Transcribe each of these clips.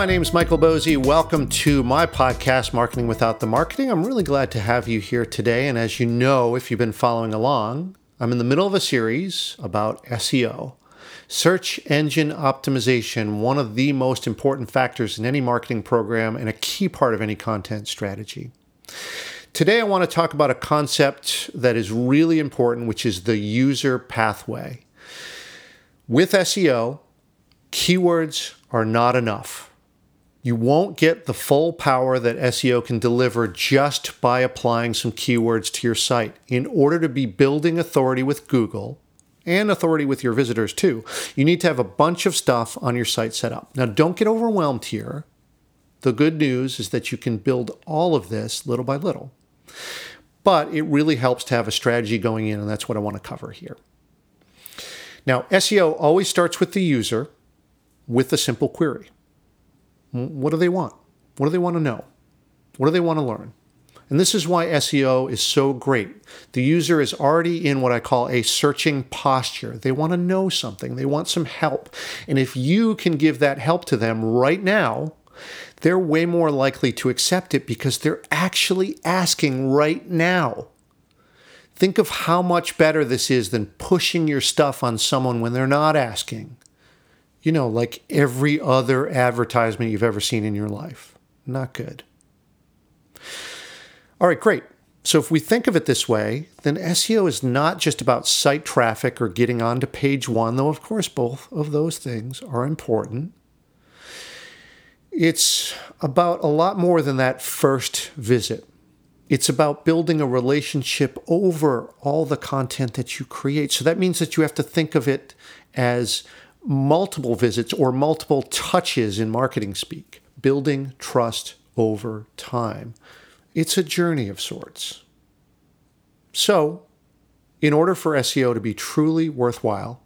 my name is Michael Boezi. Welcome to my podcast, Marketing Without the Marketing. I'm really glad to have you here today. And as you know, if you've been following along, I'm in the middle of a series about SEO. Search engine optimization, one of the most important factors in any marketing program and a key part of any content strategy. Today, I want to talk about a concept that is really important, which is the user pathway. With SEO, keywords are not enough. You won't get the full power that SEO can deliver just by applying some keywords to your site. In order to be building authority with Google and authority with your visitors too, you need to have a bunch of stuff on your site set up. Now, don't get overwhelmed here. The good news is that you can build all of this little by little. But it really helps to have a strategy going in, and that's what I want to cover here. Now, SEO always starts with the user with a simple query. What do they want? What do they want to know? What do they want to learn? And this is why SEO is so great. The user is already in what I call a searching posture. They want to know something, they want some help. And if you can give that help to them right now, they're way more likely to accept it because they're actually asking right now. Think of how much better this is than pushing your stuff on someone when they're not asking you know, like every other advertisement you've ever seen in your life. Not good. All right, great. So if we think of it this way, then SEO is not just about site traffic or getting onto page one, though, of course, both of those things are important. It's about a lot more than that first visit. It's about building a relationship over all the content that you create. So that means that you have to think of it as multiple visits or multiple touches in marketing speak, building trust over time. It's a journey of sorts. So, in order for SEO to be truly worthwhile,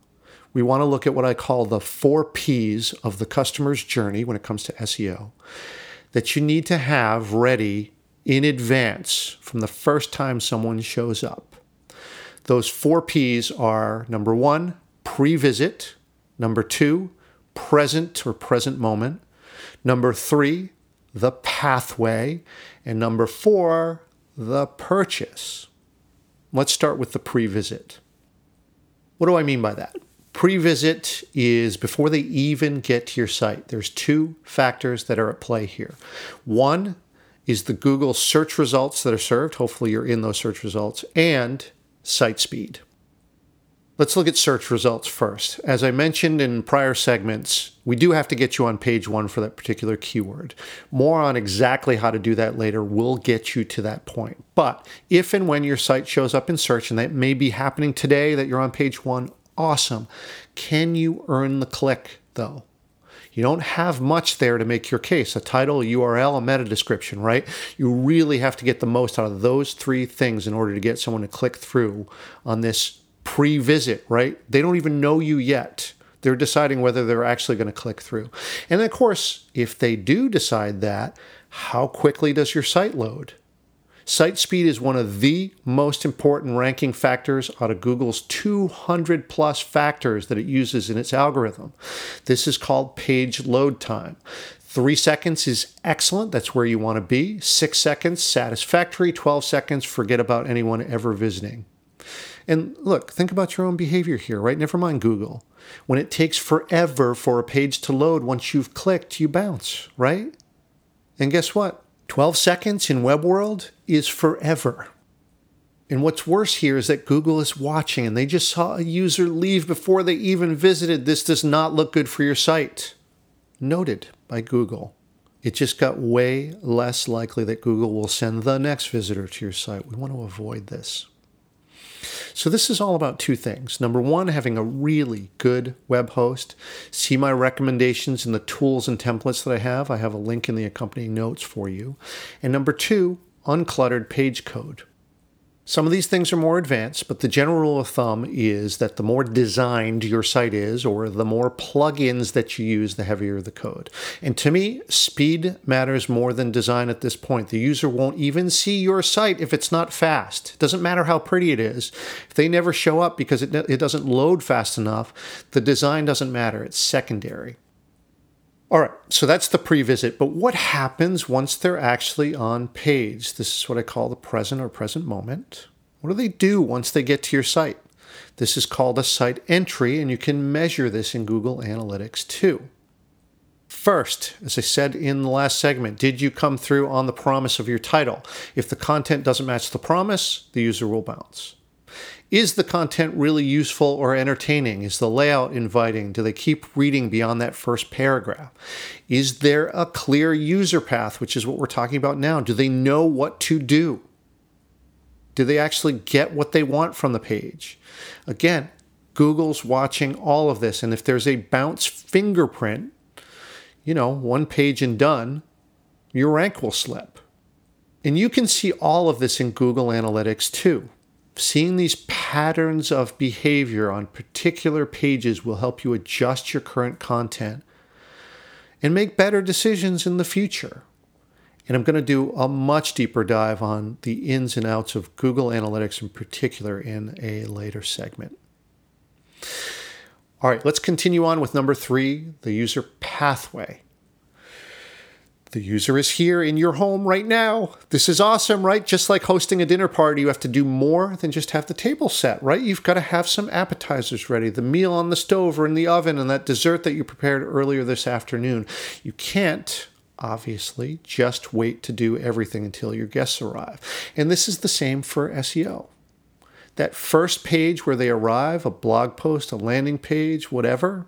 we want to look at what I call the four P's of the customer's journey when it comes to SEO that you need to have ready in advance from the first time someone shows up. Those four P's are number one, pre visit, Number two, present or present moment. Number three, the pathway. And number four, the purchase. Let's start with the pre visit. What do I mean by that? Pre visit is before they even get to your site. There's two factors that are at play here. One is the Google search results that are served. Hopefully, you're in those search results, and site speed. Let's look at search results first. As I mentioned in prior segments, we do have to get you on page one for that particular keyword. More on exactly how to do that later will get you to that point. But if and when your site shows up in search, and that may be happening today that you're on page one, awesome. Can you earn the click though? You don't have much there to make your case a title, a URL, a meta description, right? You really have to get the most out of those three things in order to get someone to click through on this pre visit, right? They don't even know you yet. They're deciding whether they're actually going to click through. And of course, if they do decide that, how quickly does your site load? Site speed is one of the most important ranking factors out of Google's 200 plus factors that it uses in its algorithm. This is called page load time. Three seconds is excellent. That's where you want to be. Six seconds, satisfactory. 12 seconds, forget about anyone ever visiting. And look, think about your own behavior here, right? Never mind Google. When it takes forever for a page to load, once you've clicked, you bounce, right? And guess what? 12 seconds in web world is forever. And what's worse here is that Google is watching and they just saw a user leave before they even visited. This does not look good for your site. Noted by Google. It just got way less likely that Google will send the next visitor to your site. We want to avoid this. So, this is all about two things. Number one, having a really good web host. See my recommendations in the tools and templates that I have. I have a link in the accompanying notes for you. And number two, uncluttered page code. Some of these things are more advanced, but the general rule of thumb is that the more designed your site is, or the more plugins that you use, the heavier the code. And to me, speed matters more than design at this point. The user won't even see your site if it's not fast. It doesn't matter how pretty it is. If they never show up because it, it doesn't load fast enough, the design doesn't matter. It's secondary. All right, so that's the pre visit. But what happens once they're actually on page? This is what I call the present or present moment. What do they do once they get to your site? This is called a site entry, and you can measure this in Google Analytics too. First, as I said in the last segment, did you come through on the promise of your title? If the content doesn't match the promise, the user will bounce. Is the content really useful or entertaining? Is the layout inviting? Do they keep reading beyond that first paragraph? Is there a clear user path, which is what we're talking about now? Do they know what to do? Do they actually get what they want from the page? Again, Google's watching all of this. And if there's a bounce fingerprint, you know, one page and done, your rank will slip. And you can see all of this in Google Analytics too. Seeing these patterns of behavior on particular pages will help you adjust your current content and make better decisions in the future. And I'm going to do a much deeper dive on the ins and outs of Google Analytics in particular in a later segment. All right, let's continue on with number three the user pathway. The user is here in your home right now. This is awesome, right? Just like hosting a dinner party, you have to do more than just have the table set, right? You've got to have some appetizers ready, the meal on the stove or in the oven, and that dessert that you prepared earlier this afternoon. You can't obviously, just wait to do everything until your guests arrive. And this is the same for SEO. That first page where they arrive, a blog post, a landing page, whatever,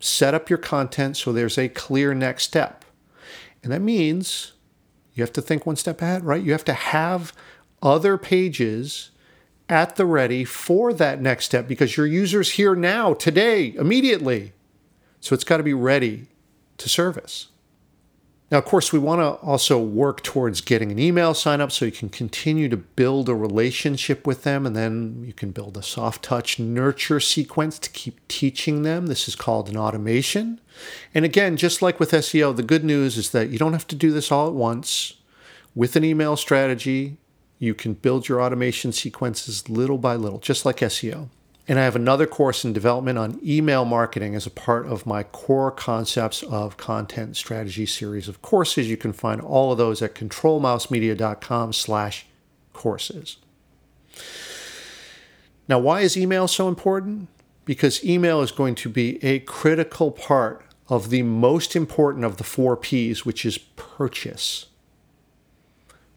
set up your content so there's a clear next step. And that means you have to think one step ahead, right? You have to have other pages at the ready for that next step because your user's here now, today, immediately. So it's got to be ready to service. Now, of course, we want to also work towards getting an email sign up so you can continue to build a relationship with them. And then you can build a soft touch nurture sequence to keep teaching them. This is called an automation. And again, just like with SEO, the good news is that you don't have to do this all at once. With an email strategy, you can build your automation sequences little by little, just like SEO. And I have another course in development on email marketing as a part of my core concepts of content strategy series of courses. You can find all of those at controlmousemedia.com slash courses. Now, why is email so important? Because email is going to be a critical part of the most important of the four P's, which is purchase.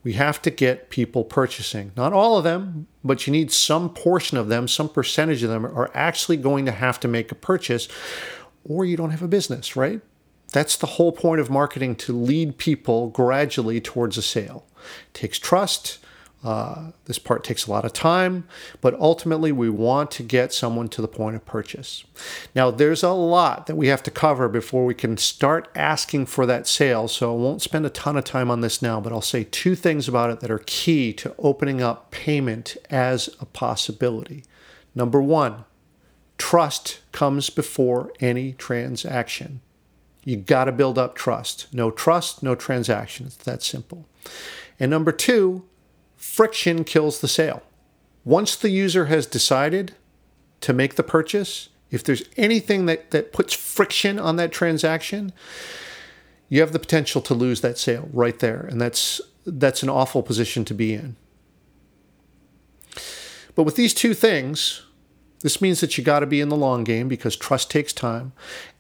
We have to get people purchasing. Not all of them, but you need some portion of them, some percentage of them are actually going to have to make a purchase, or you don't have a business, right? That's the whole point of marketing to lead people gradually towards a sale. It takes trust, uh, this part takes a lot of time, but ultimately we want to get someone to the point of purchase. Now, there's a lot that we have to cover before we can start asking for that sale, so I won't spend a ton of time on this now, but I'll say two things about it that are key to opening up payment as a possibility. Number one, trust comes before any transaction. You got to build up trust. No trust, no transaction. It's that simple. And number two, friction kills the sale. Once the user has decided to make the purchase, if there's anything that, that puts friction on that transaction, you have the potential to lose that sale right there. And that's that's an awful position to be in. But with these two things, this means that you got to be in the long game because trust takes time.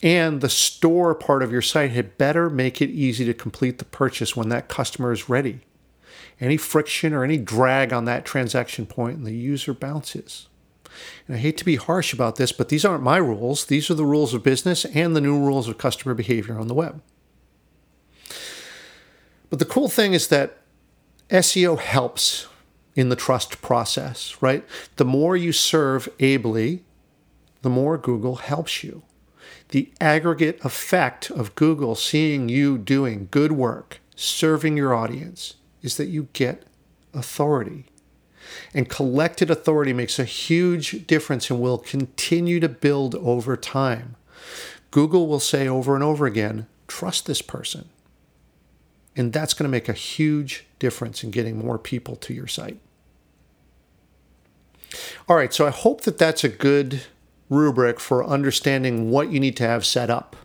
And the store part of your site had better make it easy to complete the purchase when that customer is ready any friction or any drag on that transaction point and the user bounces. And I hate to be harsh about this, but these aren't my rules. These are the rules of business and the new rules of customer behavior on the web. But the cool thing is that SEO helps in the trust process, right? The more you serve ably, the more Google helps you. The aggregate effect of Google seeing you doing good work, serving your audience, is that you get authority. And collected authority makes a huge difference and will continue to build over time. Google will say over and over again, trust this person. And that's going to make a huge difference in getting more people to your site. All right, so I hope that that's a good rubric for understanding what you need to have set up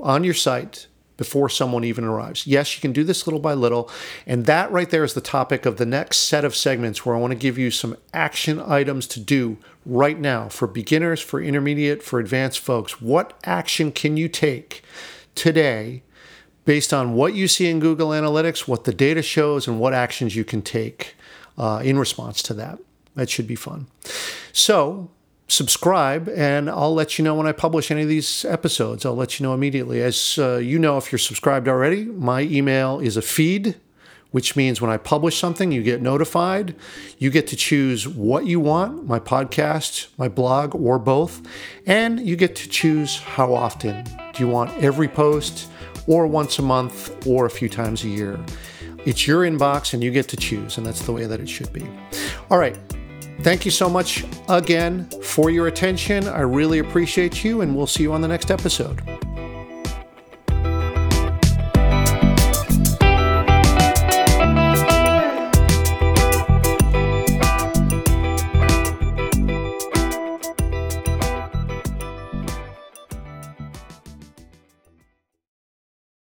on your site before someone even arrives. Yes, you can do this little by little. And that right there is the topic of the next set of segments where I want to give you some action items to do right now for beginners, for intermediate, for advanced folks. What action can you take today based on what you see in Google Analytics, what the data shows, and what actions you can take uh, in response to that? That should be fun. So, subscribe and I'll let you know when I publish any of these episodes. I'll let you know immediately. As uh, you know, if you're subscribed already, my email is a feed, which means when I publish something, you get notified. You get to choose what you want my podcast, my blog, or both. And you get to choose how often. Do you want every post, or once a month, or a few times a year? It's your inbox and you get to choose, and that's the way that it should be. All right. Thank you so much again for your attention. I really appreciate you, and we'll see you on the next episode.